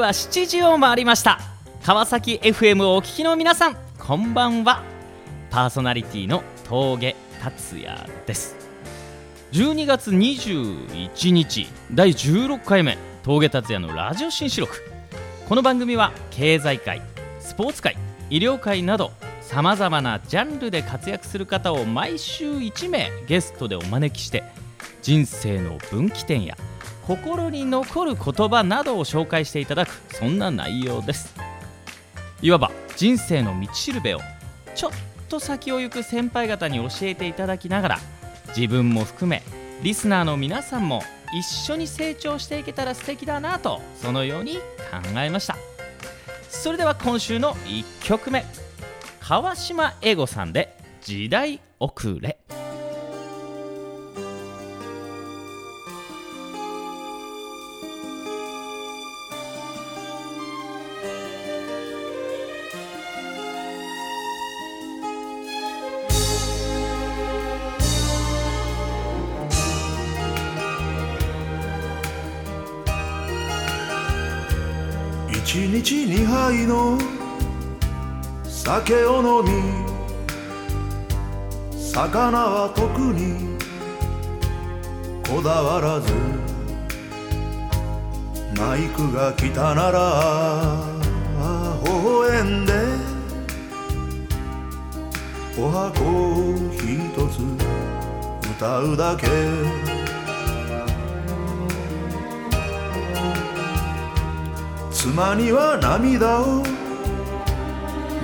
は7時を回りました。川崎 FM をお聞きの皆さんこんばんは。パーソナリティの峠達也です。12月21日第16回目峠達也のラジオ新四録。この番組は経済界スポーツ界医療界などさまざまなジャンルで活躍する方を毎週1名ゲストでお招きして人生の分岐点や心に残る言葉などを紹介していただくそんな内容です。いわば人生の道しるべをちょっと先を行く先輩方に教えていただきながら自分も含めリスナーの皆さんも一緒に成長していけたら素敵だなとそのように考えました。それでは今週の1曲目川島英吾さんで「時代遅れ」酒を飲み魚は特にこだわらずマイクが来たなら微笑んでお箱を一つ歌うだけ。妻には涙を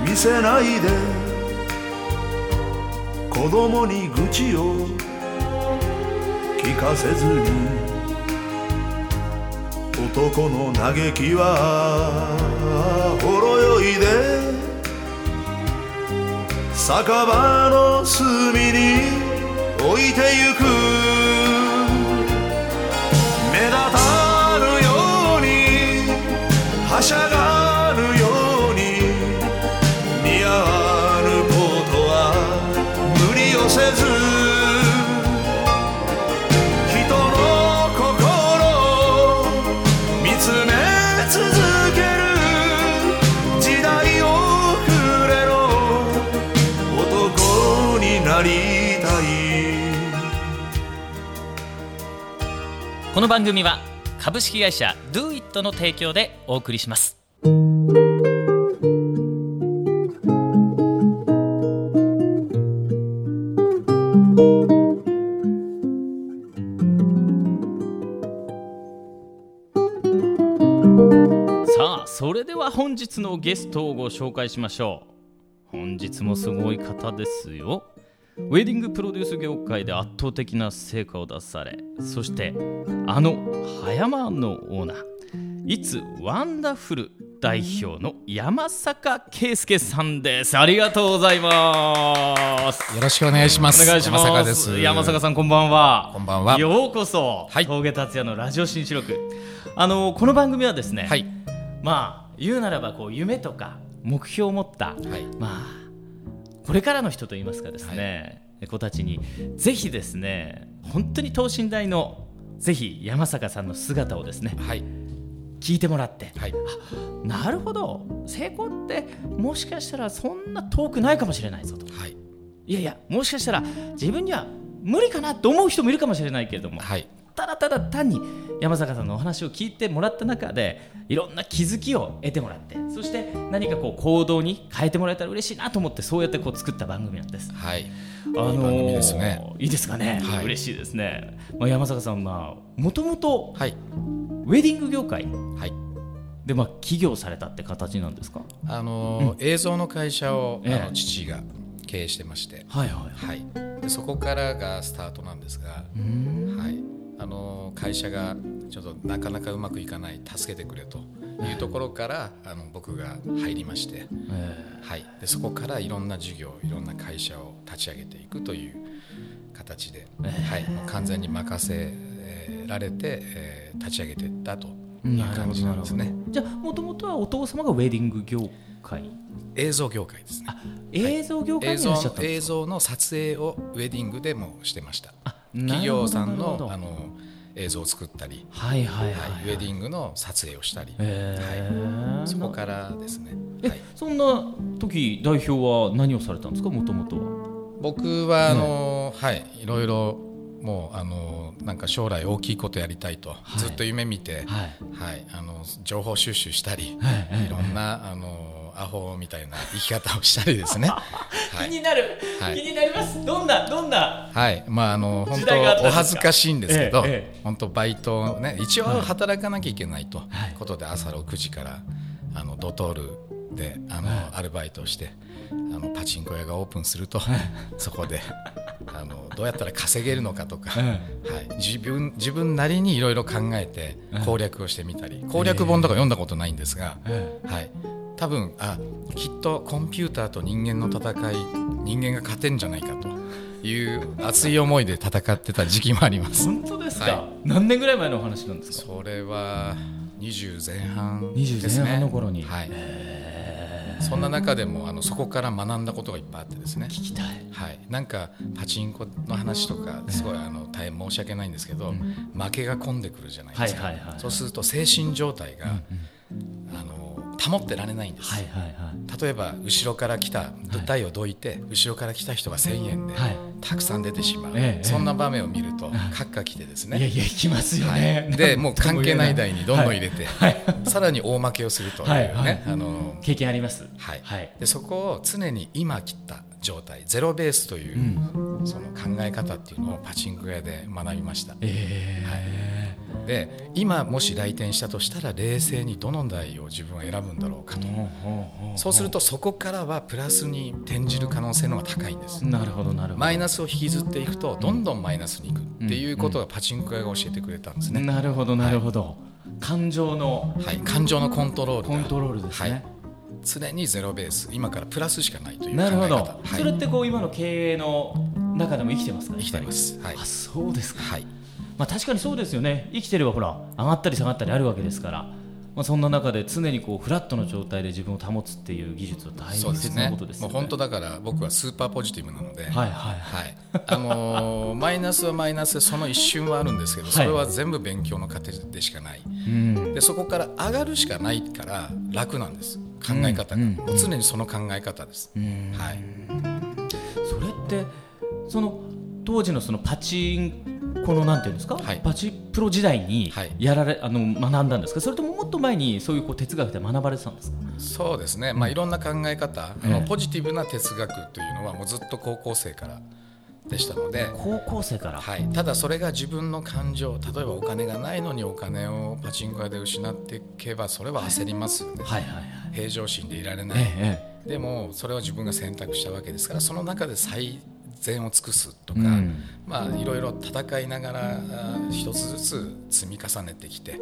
見せないで。子供に愚痴を聞かせずに。男の嘆きはほろ酔いで。酒場の隅に置いてゆく。続ける時代遅れの男になりたい。この番組は株式会社 DoIt の提供でお送りします。れでは本日のゲストをご紹介しましょう。本日もすごい方ですよ。ウェディングプロデュース業界で圧倒的な成果を出されそしてあの葉山のオーナーいつワンダフル代表の山坂圭介さんです。ありがとうございます。よろしくお願いします。お願いします。山坂です。山坂さんこんばんは。こんばんは。ようこそ、はい。峠達也のラジオ新四録。あのこの番組はですね、はい。まあ言うならばこう夢とか目標を持った、はい。まあこれからの人といいますかですね、子たちにぜひですね本当に等身大のぜひ山坂さんの姿をですねはい。聞いてもらってはい。なるほど成功ってもしかしたらそんな遠くないかもしれないぞとはい。いやいやもしかしたら自分には無理かなと思う人もいるかもしれないけれどもはい。ただただ単に山坂さんのお話を聞いてもらった中でいろんな気づきを得てもらってそして何かこう行動に変えてもらえたら嬉しいなと思ってそうやってこう作った番組なんです。はい。あのーいい番組ですね。いいですかね、はい嬉しいですね、まあ、山坂さんはもともとはい。ウェディング業界はい。でまあ起業されたって形なんですか？あのー映像の会社を、ええあの父が経営してまして。はいはいはい。でそこからがスタートなんですが。はい。あのー会社がちょっとなかなかうまくいかない助けてくれというところからあの僕が入りまして、えはい、でそこからいろんな事業いろんな会社を立ち上げていくという形で、はい、もう完全に任せえーられて、えー立ち上げていったという感じなんですね。ーじゃあもともとはお父様がウェディング業界。映像業界ですね。映像業界映像にいらっしゃったんですか？映像の撮影をウェディングでもしてました。あ企業さんのあの映像を作ったり、はいはいはい、はい。ウェディングの撮影をしたり、えー。そこからですね、え、はい、そんな時代表は何をされたんですか？もともとは。僕はあの、はい。いろいろもうあのなんか将来大きいことやりたいと、い。ずっと夢見て、はい。はい、あの情報収集したり、はい。はい。いろんなあのアホみたいな 生き方をしたりですね。はい。気になる、はい。気になります？どんなどんな？はい、まああの本当お恥ずかしいんですけど、ええええ。本当バイトね一応働かなきゃいけないと、はい。ことで朝6時からあのドトールであの、アルバイトをしてあのパチンコ屋がオープンすると、そこであのどうやったら稼げるのかとか、えはい、自分自分なりにいろいろ考えて攻略をしてみたり、攻略本とか読んだことないんですが、えはい、多分あきっとコンピューターと人間の戦い人間が勝てんじゃないかという熱い思いで戦ってた時期もあります。本当ですか、は何年ぐらい前のお話なんですか？それは20前半20ですね。前半の頃に。はい、そんな中でもあのそこから学んだことがいっぱいあってですね。聞きたい。はい、なんかパチンコの話とかすごいあの大変申し訳ないんですけど、負けが込んでくるじゃないですか、はいはいはいそうすると精神状態が、あの保ってられないんです、はいはいはい。例えば後ろから来た舞台をどいて、後ろから来た人が1000円で、はい。たくさん出てしまう、ええそんな場面を見るとカッカ来てですね、いやいや行きますよはね、い、でもう関係ない台にどんどん入れて、はい。さらに大負けをするというね、はいはい。あの経験あります。はい。はい。でそこを常に今切った状態ゼロベースという、その考え方っていうのをパチンコ屋で学びました。えで今もし来店したとしたら冷静にどの台を自分は選ぶんだろうかと。うほうほうそうするとそこからはプラスに転じる可能性の方が高いんです。なるほどなるほど。マイナスを引きずっていくとどんどんマイナスにいくっていうことがパチンコ屋が教えてくれたんですね、なるほどなるほど、感情のはい、感情のコントロールが。コントロールですね、はい、常にゼロベース。今からプラスしかないという考え方なるほど、はい。それってこう今の経営の中でも生きてますか？生きてます。はい。あそうですか、はい。まあ、確かにそうですよね。生きてればほら上がったり下がったりあるわけですから、まあ、そんな中で常にこうフラットの状態で自分を保つっていう技術は大切なそうですね。ことですよね。もう本当だから僕はスーパーポジティブなので、はいはいはい。あのーマイナスはマイナスでその一瞬はあるんですけどそれは全部勉強の過程でしかない、うん。でそこから上がるしかないから楽なんです考え方が、うん。もう常にその考え方です、はい、それってその当時のそのパチンコのなんていうんですか、はい。パチプロ時代にはい。やられ、あの学んだんですか？それとももっと前にそういうこう哲学で学ばれてたんですか？そうですね、まあ、いろんな考え方、あええ。のポジティブな哲学というのはもうずっと高校生からでしたので、高校生から、はい、ただそれが自分の感情例えばお金がないのにお金をパチンコ屋で失っていけばそれは焦りますよね、はいはいはい。平常心でいられない、ええでもそれを自分が選択したわけですからその中で最善を尽くすとか、うん。まあいろいろ戦いながらあ一つずつ積み重ねてきて。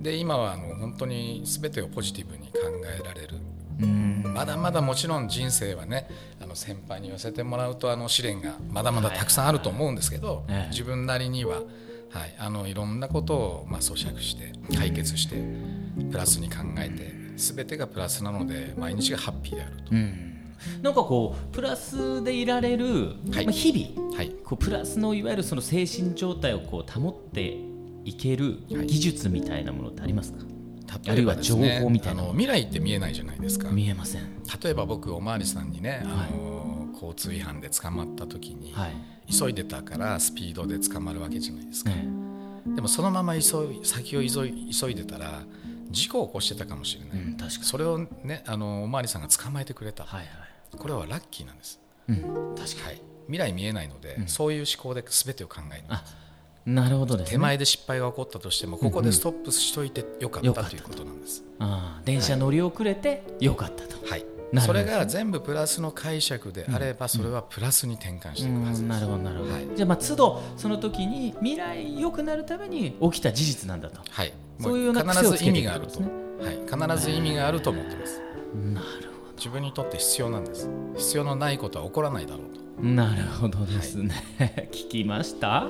で今はあの本当に全てをポジティブに考えられる。うん。まだまだもちろん人生はねあの先輩に寄せてもらうとあの試練がまだまだたくさんあると思うんですけど、ええ。自分なりには、はい、あのいろんなことをまあ咀嚼して解決してプラスに考えて全てがプラスなので毎日がハッピーであると。うん。なんかこうプラスでいられる、はい。まあ、日々はい。こうプラスのいわゆるその精神状態をこう保っていけるはい。技術みたいなものってありますか、あるいは情報みたいな。未来って見えないじゃないですか。見えません。例えば僕おまわりさんにね、あの交通違反で捕まった時に、はい、急いでたからスピードで捕まるわけじゃないですか、ねでもそのまま急い先を急い急いでたら事故を起こしてたかもしれない、うん、確かに。それをねあのおまわりさんが捕まえてくれた、はいはい。これはラッキーなんです、うん、確かはい、未来見えないので、そういう思考で全てを考えるあになるほどですね。手前で失敗が起こったとしてもここでストップしといてよかったたということなんです、ああ電車乗り遅れてよかったと、はい。なるほどそれが全部プラスの解釈であればそれはプラスに転換していくはずです、うんなるほどなるほど、はい。じゃあまあ都度その時に未来良くなるために起きた事実なんだと。はい、そういうようなも必ず意味があると、はい、必ず意味があると思ってます。なる自分にとって必要なんです。必要のないことは起こらないだろうと。ほどなるほどですね、聞きました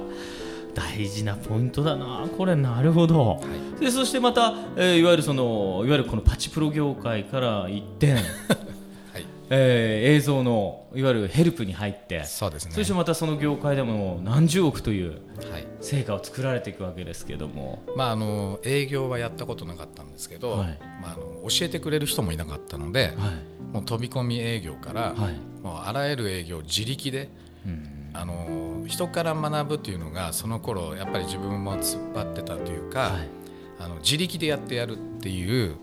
大事なポイントだなこれ。なるほど、でそしてまた、えーいわゆるそのいわゆるこのパチプロ業界から一転 はい。えー映像のいわゆるヘルプに入ってそうですね。そしてまたその業界でも何十億というはい。成果を作られていくわけですけども。まあ、あの営業はやったことなかったんですけど、はい。まあ、あの教えてくれる人もいなかったので、はい。もう飛び込み営業から、はい。もうあらゆる営業を自力でうんあの人から学ぶっていうのがその頃やっぱり自分も突っ張ってたというか、はい。あの自力でやってやるっていう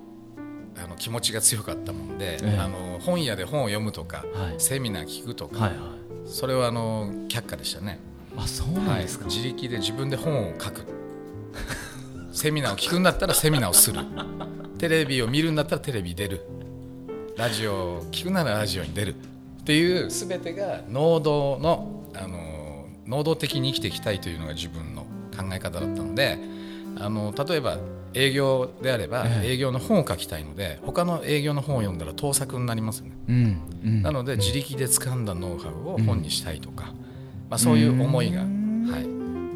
あの気持ちが強かったもんで、ええ。あの本屋で本を読むとか、はい。セミナー聞くとか、はいはい。それはあの却下でしたね。あそうなんですか、はい、自力で自分で本を書く。セミナーを聞くんだったら セミナーをする。テレビを見るんだったらテレビに出る。ラジオを聞くならラジオに出る。っていう全てが能動のあの能動的に生きていきたいというのが自分の考え方だったのであの例えば営業であればええ。営業の本を書きたいので他の営業の本を読んだら盗作になりますよね。うんうん。なので自力で掴んだノウハウを本にしたいとか、まあ、そういう思いが、は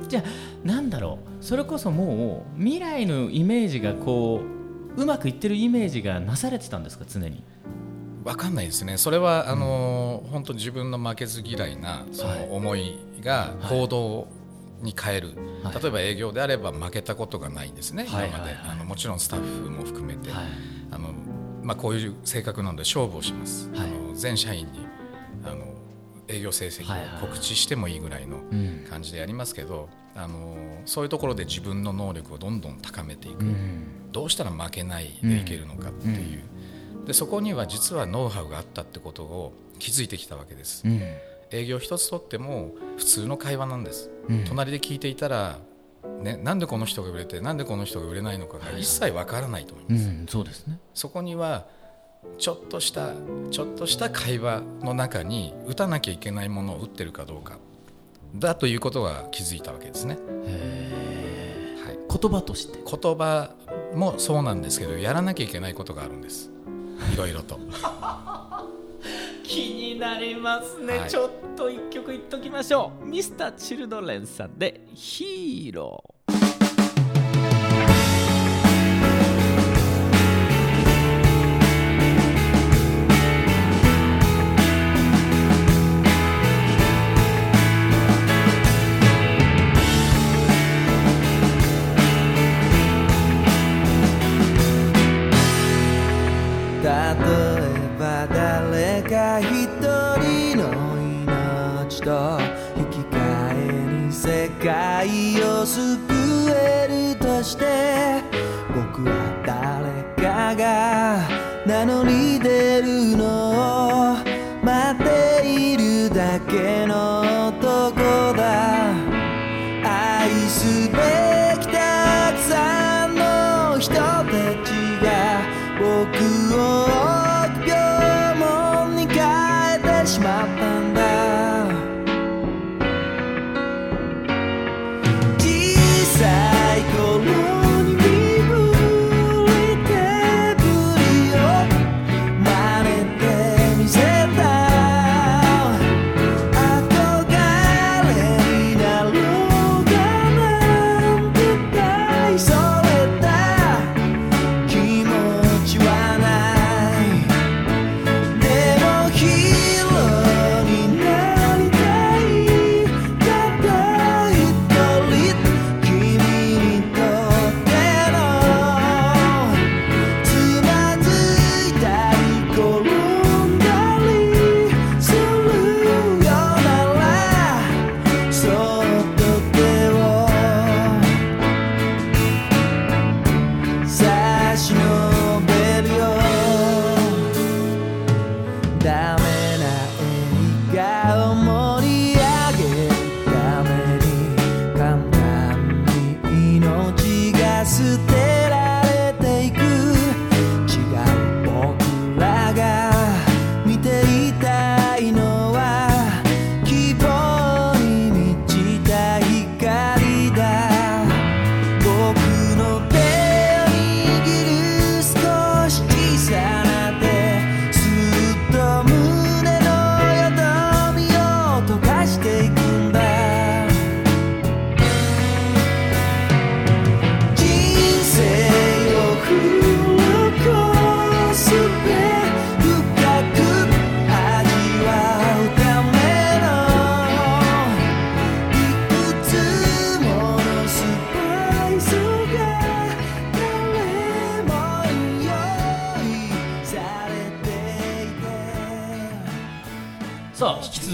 い、じゃあなんだろう。それこそもう未来のイメージがこううまくいってるイメージがなされてたんですか常に。分かんないですね。それはあのー本当自分の負けず嫌いなそはい。の思いが行動に変える、はい。例えば営業であれば負けたことがないんですね、はい。今まで、あのもちろんスタッフも含めて、はい。あのまあ、こういう性格なので勝負をします、はい。あの全社員にあの営業成績を告知してもいいぐらいのうん。感じでやりますけど、あのそういうところで自分の能力をどんどん高めていく、うん。どうしたら負けないでいけるのかっていう、でそこには実はノウハウがあったってことを気づいてきたわけです、うん。営業一つとっても普通の会話なんです、うん。隣で聞いていたら、ね、なんでこの人が売れてなんでこの人が売れないのかが一切わからないと思います、うんそうですね。そこにはちょっとしたちょっとした会話の中に打たなきゃいけないものを打ってるかどうか。だということが気づいたわけですね、はい、言葉として。言葉もそうなんですけどやらなきゃいけないことがあるんです。いろいろと 気になりますね、はい。ちょっと一曲言っときましょう。ミスターチルドレンさんでヒーロー名乗り出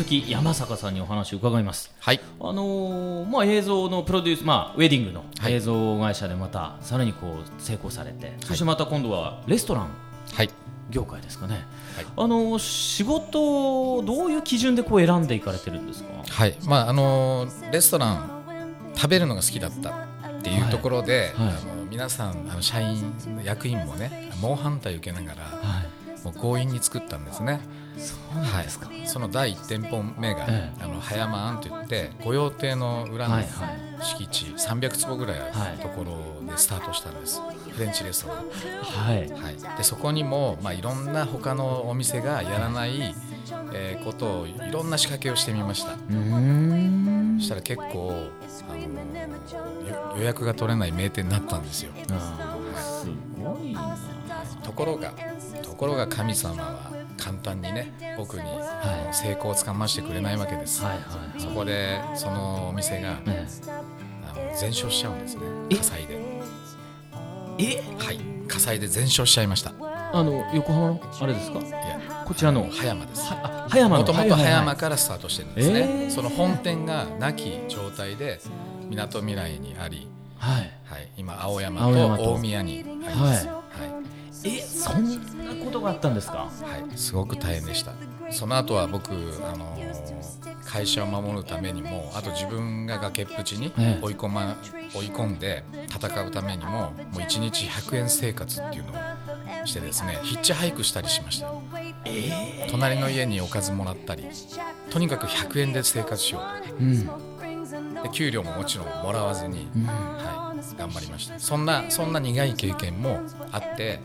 き山坂さんにお話を伺います。はい。あのーまあ、映像のプロデュース、まあ、ウェディングのはい。映像会社でまたさらにこう成功されて、そしてまた今度はレストランはい。業界ですかね、はい。あのー仕事をどういう基準でこう選んでいかれてるんですか？はい。まああのレストラン食べるのが好きだったっていうところで、はい。はい。あの皆さんあの社員役員もね猛反対を受けながらはい。もう強引に作ったんですね。そうなんですか、その第1店舗目が、ええ。あの葉山庵といって御用邸の裏のはいはい。敷地300坪ぐらいあはい。るところでスタートしたんです、フレンチレストラン。はい。はい、でそこにも、まあ、いろんな他のお店がやらない、えーことをいろんな仕掛けをしてみました。うーん。そしたら結構、あのよ予約が取れない名店になったんですよ。あーすごいな。ところがところが神様は簡単にね僕に、あの成功をつかましてくれないわけです、はいはいそこでそのお店が、ねあの全焼しちゃうんですね。え？火災で。え？はい。火災で全焼しちゃいました。いあの横浜の？あれですか？や。こちらの？葉山です。あ葉山の？もともと葉はいはいはい。山からスタートしてるんですね、えーその本店がなき状態でみなとみらいにあり、はい。はい、今青山とと。大宮にあります、はいえそんなことがあったんですか？はいすごく大変でした。その後は僕、あのー会社を守るためにもあと自分が崖っぷちにええ。追い込,、ま、追い込んで戦うためにももう1日100円生活っていうのをしてですねヒッチハイクしたりしましたよ。隣の家におかずもらったりとにかく100円で生活しよううん。で給料ももちろんもらわずに、はい、頑張りました。そんなそんな苦い経験もあって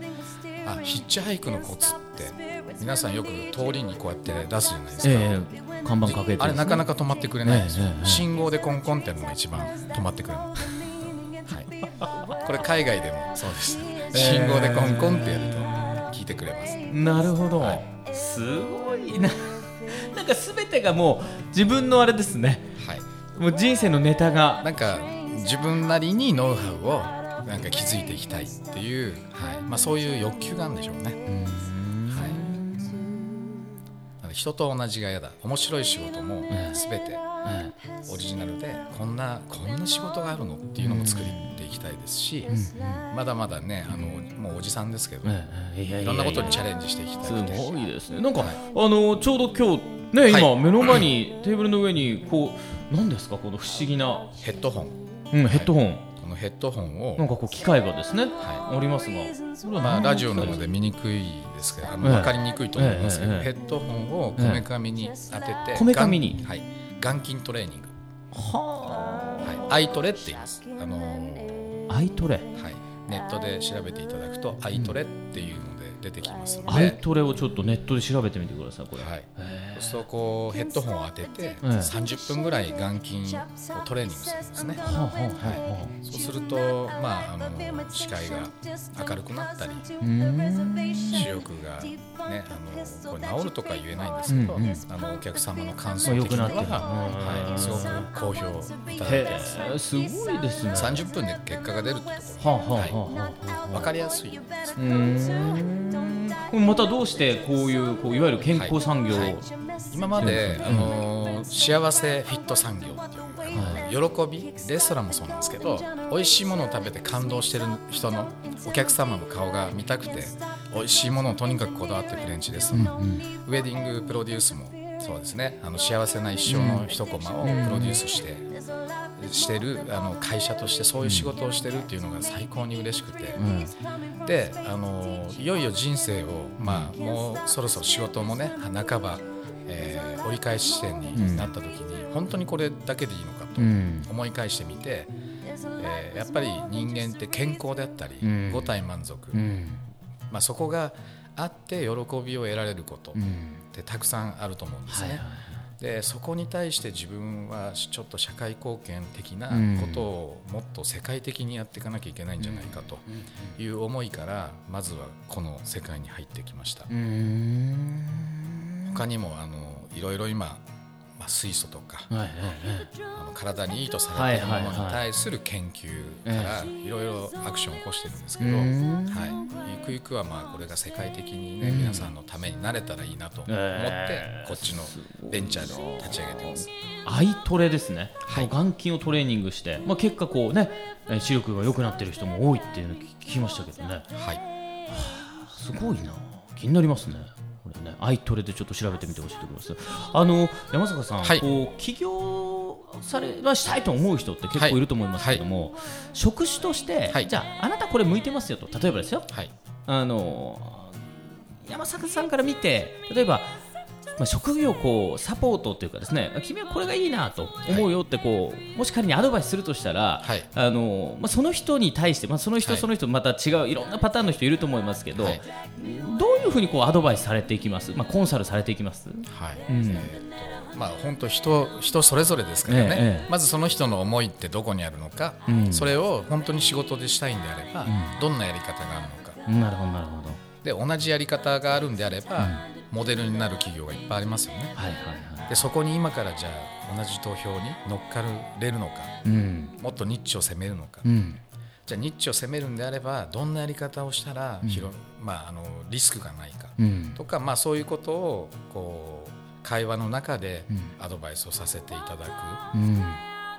あヒッチハイクのコツって皆さんよく通りにこうやって出すじゃないですか、ええ看板かけて。あれなかなかか止まってくれないんですよ、ええええ信号でコンコンってやるのが一番止まってくれる。の、はい、これ海外でもそうです。信号でコンコンってやると聞いてくれます。なるほど、はい。すごいな。なんか全てがもう自分のあれですね。はい。もう人生のネタが。なんか自分なりにノウハウをなんか気づいていきたいっていう、はい。まあ、そういう欲求があるんでしょうね。はい、人と同じが嫌だ。面白い仕事も全てえオリジナルでこんなこんな仕事があるのっていうのも作っていきたいですし、まだまだねあのもうおじさんですけど、いろんなことにチャレンジしていきたいでごいですね。なんか、はいあのちょうど今日ね今、はい。目の前にテーブルの上にこう何ですか？この不思議な、ヘッドホンうん、ヘッドホン、このヘッドホンを。なんかこう機械がですね、はありますが。これはまあ、ラジオなので見にくいですけどあのええ分かりにくいと思いますけど、ヘッドホンをこめかみに当てて、こめかみに？眼はい、眼筋トレーニング、ははい、アイトレって言います、あのアイトレ？はい、ネットで調べていただくと、アイトレっていうので出てきますのアイで、トレをちょっとネットで調べてみてくださいこれ、はい、そうこうヘッドホンを当てて、30分ぐらい眼筋をトレーニングするんですね。はあはあはあはそうすると、まあ、あの視界が明るくなったりうん視力が、ね、あのこれ？治るとか言えないんですけど、うんうんあのお客様の感想良的には、くなってはい、すごく好評いただいてますすごいですね30分で結果が出るってところはあはあはあはい分かりやすいですうーんまたどうしてこういうこういわゆる健康産業を、はい。今まで、あの幸せフィット産業っていう喜びレストランもそうなんですけど美味しいものを食べて感動してる人のお客様の顔が見たくて美味しいものをとにかくこだわってフレンチレストラン、ウェディングプロデュースもそうですね。あの幸せな一生の一コマをプロデュースして、してるあの会社としてそういう仕事をしてるっていうのが最高に嬉しくて、であのいよいよ人生を、まあ、もうそろそろ仕事もね半ば、えー折り返し地点になった時に、本当にこれだけでいいのかとうん。思い返してみて、えーやっぱり人間って健康であったり、ん。五体満足、うん。まあ、そこがあって喜びを得られることっうんてたくさんあると思うんですね。はいはいでそこに対して自分はちょっと社会貢献的なことをもっと世界的にやっていかなきゃいけないんじゃないかという思いからまずはこの世界に入ってきました。他にもあのいろいろ今まあ、水素とかはいはいあの体にいいとされているもはいはいはい。のに対する研究からいろいろアクションを起こしてるんですけど、うはい。ん、ゆくゆくはまあこれが世界的にね、皆さんのためになれたらいいなと思って、えーこっちのベンチャーで立ち上げてます。アイトレですね、はい。眼筋をトレーニングして、まあ、結果こうねえー視力が良くなってる人も多いっていうの聞きましたけどね。はい。すごいな。気になりますねこれね。アイトレでちょっと調べてみてほしいと思います。あの山坂さん、はい。こう起業されはしたいと思う人って結構いると思いますけども、職種として、はい。じゃああなたこれ向いてますよと。例えばですよ。はい。あの山坂さんから見て例えば、まあ、職業をこうサポートというかですね君はこれがいいなと思うよってこう、もし仮にアドバイスするとしたら、はい。あのまあ、その人に対して、まあ、その人はい。その人また違ういろんなパターンの人いると思いますけど、はい。どういうふうにこうアドバイスされていきます、まあ、コンサルされていきます？はい、うん。まあ本当人人それぞれですからね、ええええ。まずその人の思いってどこにあるのか、うん。それを本当に仕事でしたいんであれば、ん。どんなやり方があるのか。なるほどなるほど。で同じやり方があるんであれば、モデルになる企業がいっぱいありますよね。はいはいはい。でそこに今からじゃあ同じ投票に乗っかれるのかうん。もっとニッチを攻めるのか、うん。じゃあニッチを攻めるんであればどんなやり方をしたら広、まあ、あのリスクがないか、うん。とか、まあ、そういうことをこう会話の中でうん。アドバイスをさせていただうん。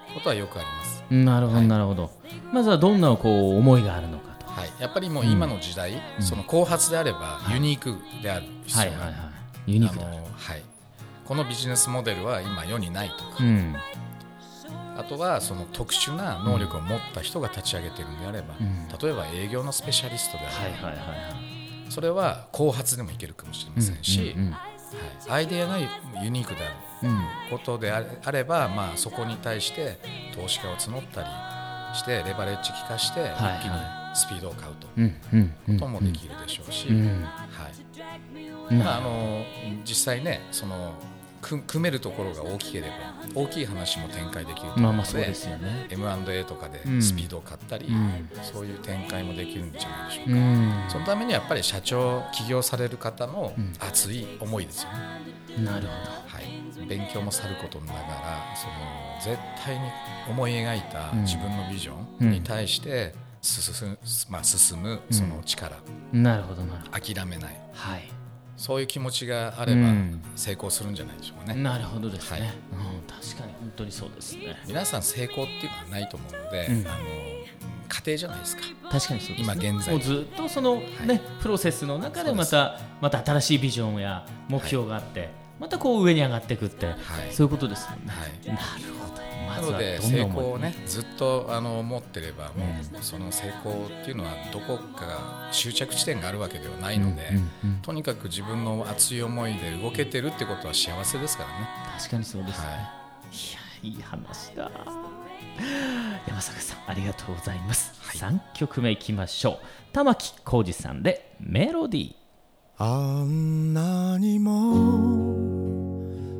くことはよくあります、なるほど、はい。なるほど。まずはどんなこう思いがあるのか。と。はい、やっぱりもう今の時代、その後発であればユニークである必要がある、はいはいはい。ユニークだ。あのはい、このビジネスモデルは今世にないとか、うん。あとはその特殊な能力を持った人が立ち上げてるんであれば、うん。例えば営業のスペシャリストであれば、はいはいはいはい。それは後発でもいけるかもしれませんし、うんうんはい、アイデアがユニークであるうん。ことであれば、まあ、そこに対して投資家を募ったりしてレバレッジ効かして一はい。気にスピードを買うと。こともできるでしょうし、うん。はい。うんまあ、あの実際ねその組組めるところが大きければ大きい話も展開できると思うので,、まあまあそうですよね。M&A とかでうん。スピードを買ったり、うん。そういう展開もできるんじゃないでしょうか。うん。そのためにはやっぱり社長起業される方のうん。熱い思いですよね。なるほはい、勉強もさることながらその絶対に思い描いたうん。自分のビジョうん。ンに対して進む,、まあ、進むその力、ど。なるほどなるほど。諦めないはい。そういう気持ちがあればうん成功するんじゃないでしょうかね。なるほどですね。はいうん確かに本当にそうですね。皆さん成功っていうのはないと思うので、うんあの家庭じゃないですか。確かにそうです、ね、今現在もうずっとその、ねプロセスの中でまたまた新しいビジョンや目標があって、またこう上に上がっていくって、はいそういうことですもんね。はいなるほど。まなので成功をねずっとあの持ってればもうその成功っていうのはどこかが終着地点があるわけではないので、とにかく自分の熱い思いで動けてるってことは幸せですからね。確かにそうですね。はいやいい話だ。山坂さんありがとうございます。三、曲目いきましょう。玉置浩二さんでメロディー。あんなにも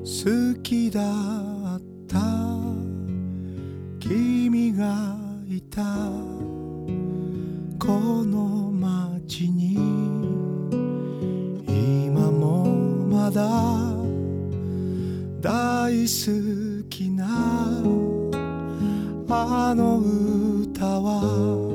好きだった。君がいた。この街に。今もまだ。大好きな。あの歌は。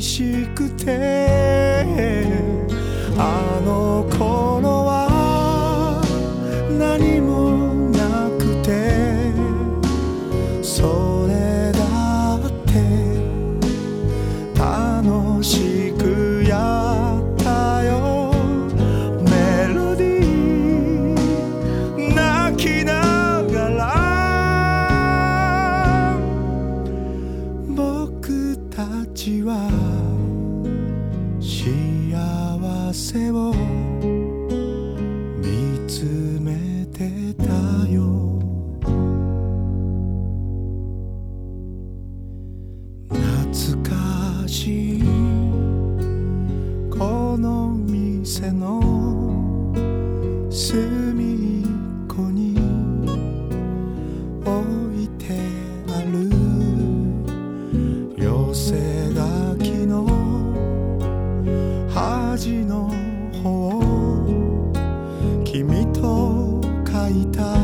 しくて。ラの方を君と書いた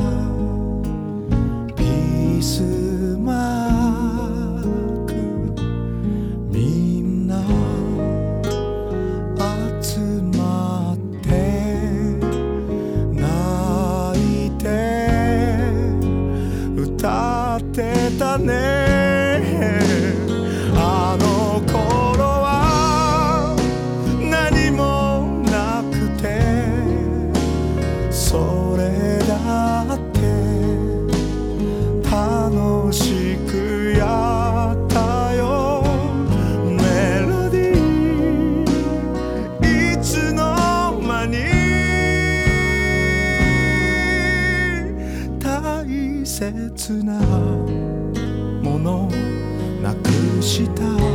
くし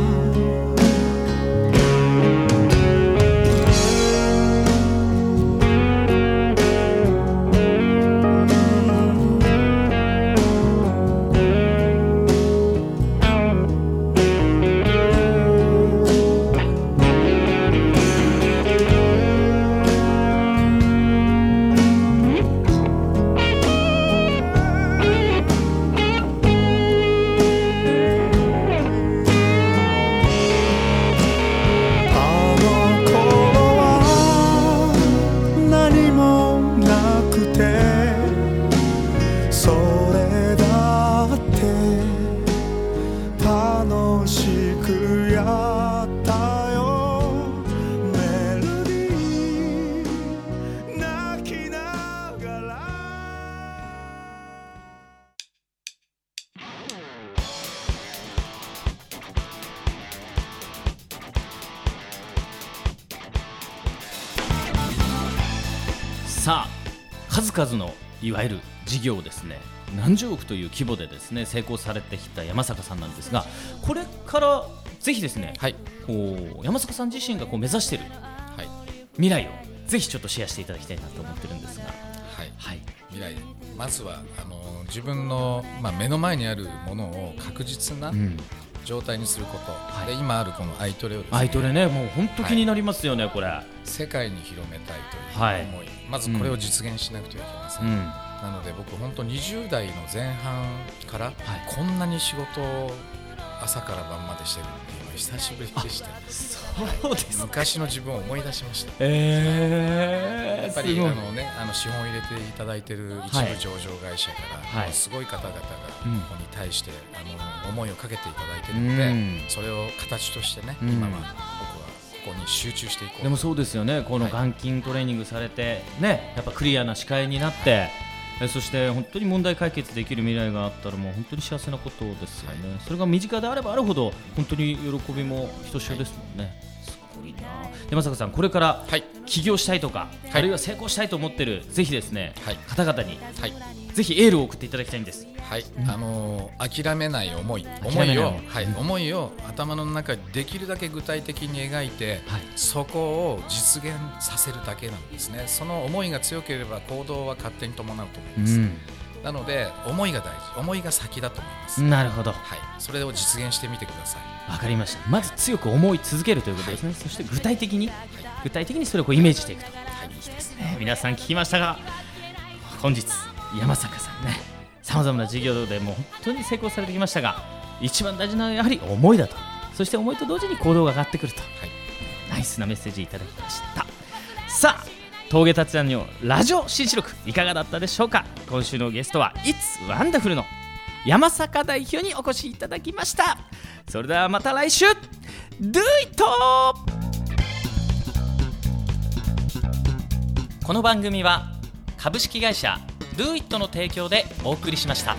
数々のいわゆる事業をですね何十億という規模でですね成功されてきた山坂さんなんですがこれからぜひですね、はい。こう山坂さん自身がこう目指しているはい。未来をぜひちょっとシェアしていただきたいなと思ってるんですが、はい。はい、未来。まずはあの自分の、まあ、目の前にあるものを確実なうん、状態にすること、はい。で今あるこのアイトレをね。アイトレね。もう本当気になりますよね、これ、世界に広めたいというはい。思い、まずこれを実現しなくてはいけません、うん、なので僕本当20代の前半からはい。こんなに仕事を朝から晩までしてるっていう久しぶりでしてそうですか。昔の自分を思い出しました。えー、やっぱりあのねあの資本を入れていただいてる一はい。部上場会社から、はい。すごい方々がこうん。こに対して、あの思いをかけていただいてるうので、ん。それを形としてね、うん。今は僕はここに集中していこうでもそうですよね、このはい。眼筋トレーニングされて、ね、やっぱクリアな視界になって、えそして本当に問題解決できる未来があったら、もう本当に幸せなことですよね、それが身近であればあるほど、本当に喜びもひとしおですもんね、すごいな、山坂さん、これからはい。起業したいとか、はい。あるいは成功したいと思ってる、ぜひですね、はい。方々に。はいぜひエールを送っていただきたいんです。はい、あのー諦めない思い。思い。いを、はい、思いを頭の中でできるだけ具体的に描いて、はい。そこを実現させるだけなんですね。その思いが強ければ行動は勝手に伴うと思います、なので思いが大事。思いが先だと思います、なるほど、わはい、それを実現してみてください。かりました、まず強く思い続けるということですね、そして具体的に、具体的にそれをこうイメージしていくと。いいですね。皆さん聞きましたが本日山坂さんね。さまざまな事業でもう本当に成功されてきましたが一番大事なのはやはり思いだと。そして思いと同時に行動が上がってくると、ナイスなメッセージいただきました。さあ峠達也のラジオ新四録いかがだったでしょうか？今週のゲストは It's Wonderful の山坂代表にお越しいただきました。それではまた来週。Do it! この番組は株式会社 Do It の提供でお送りしました。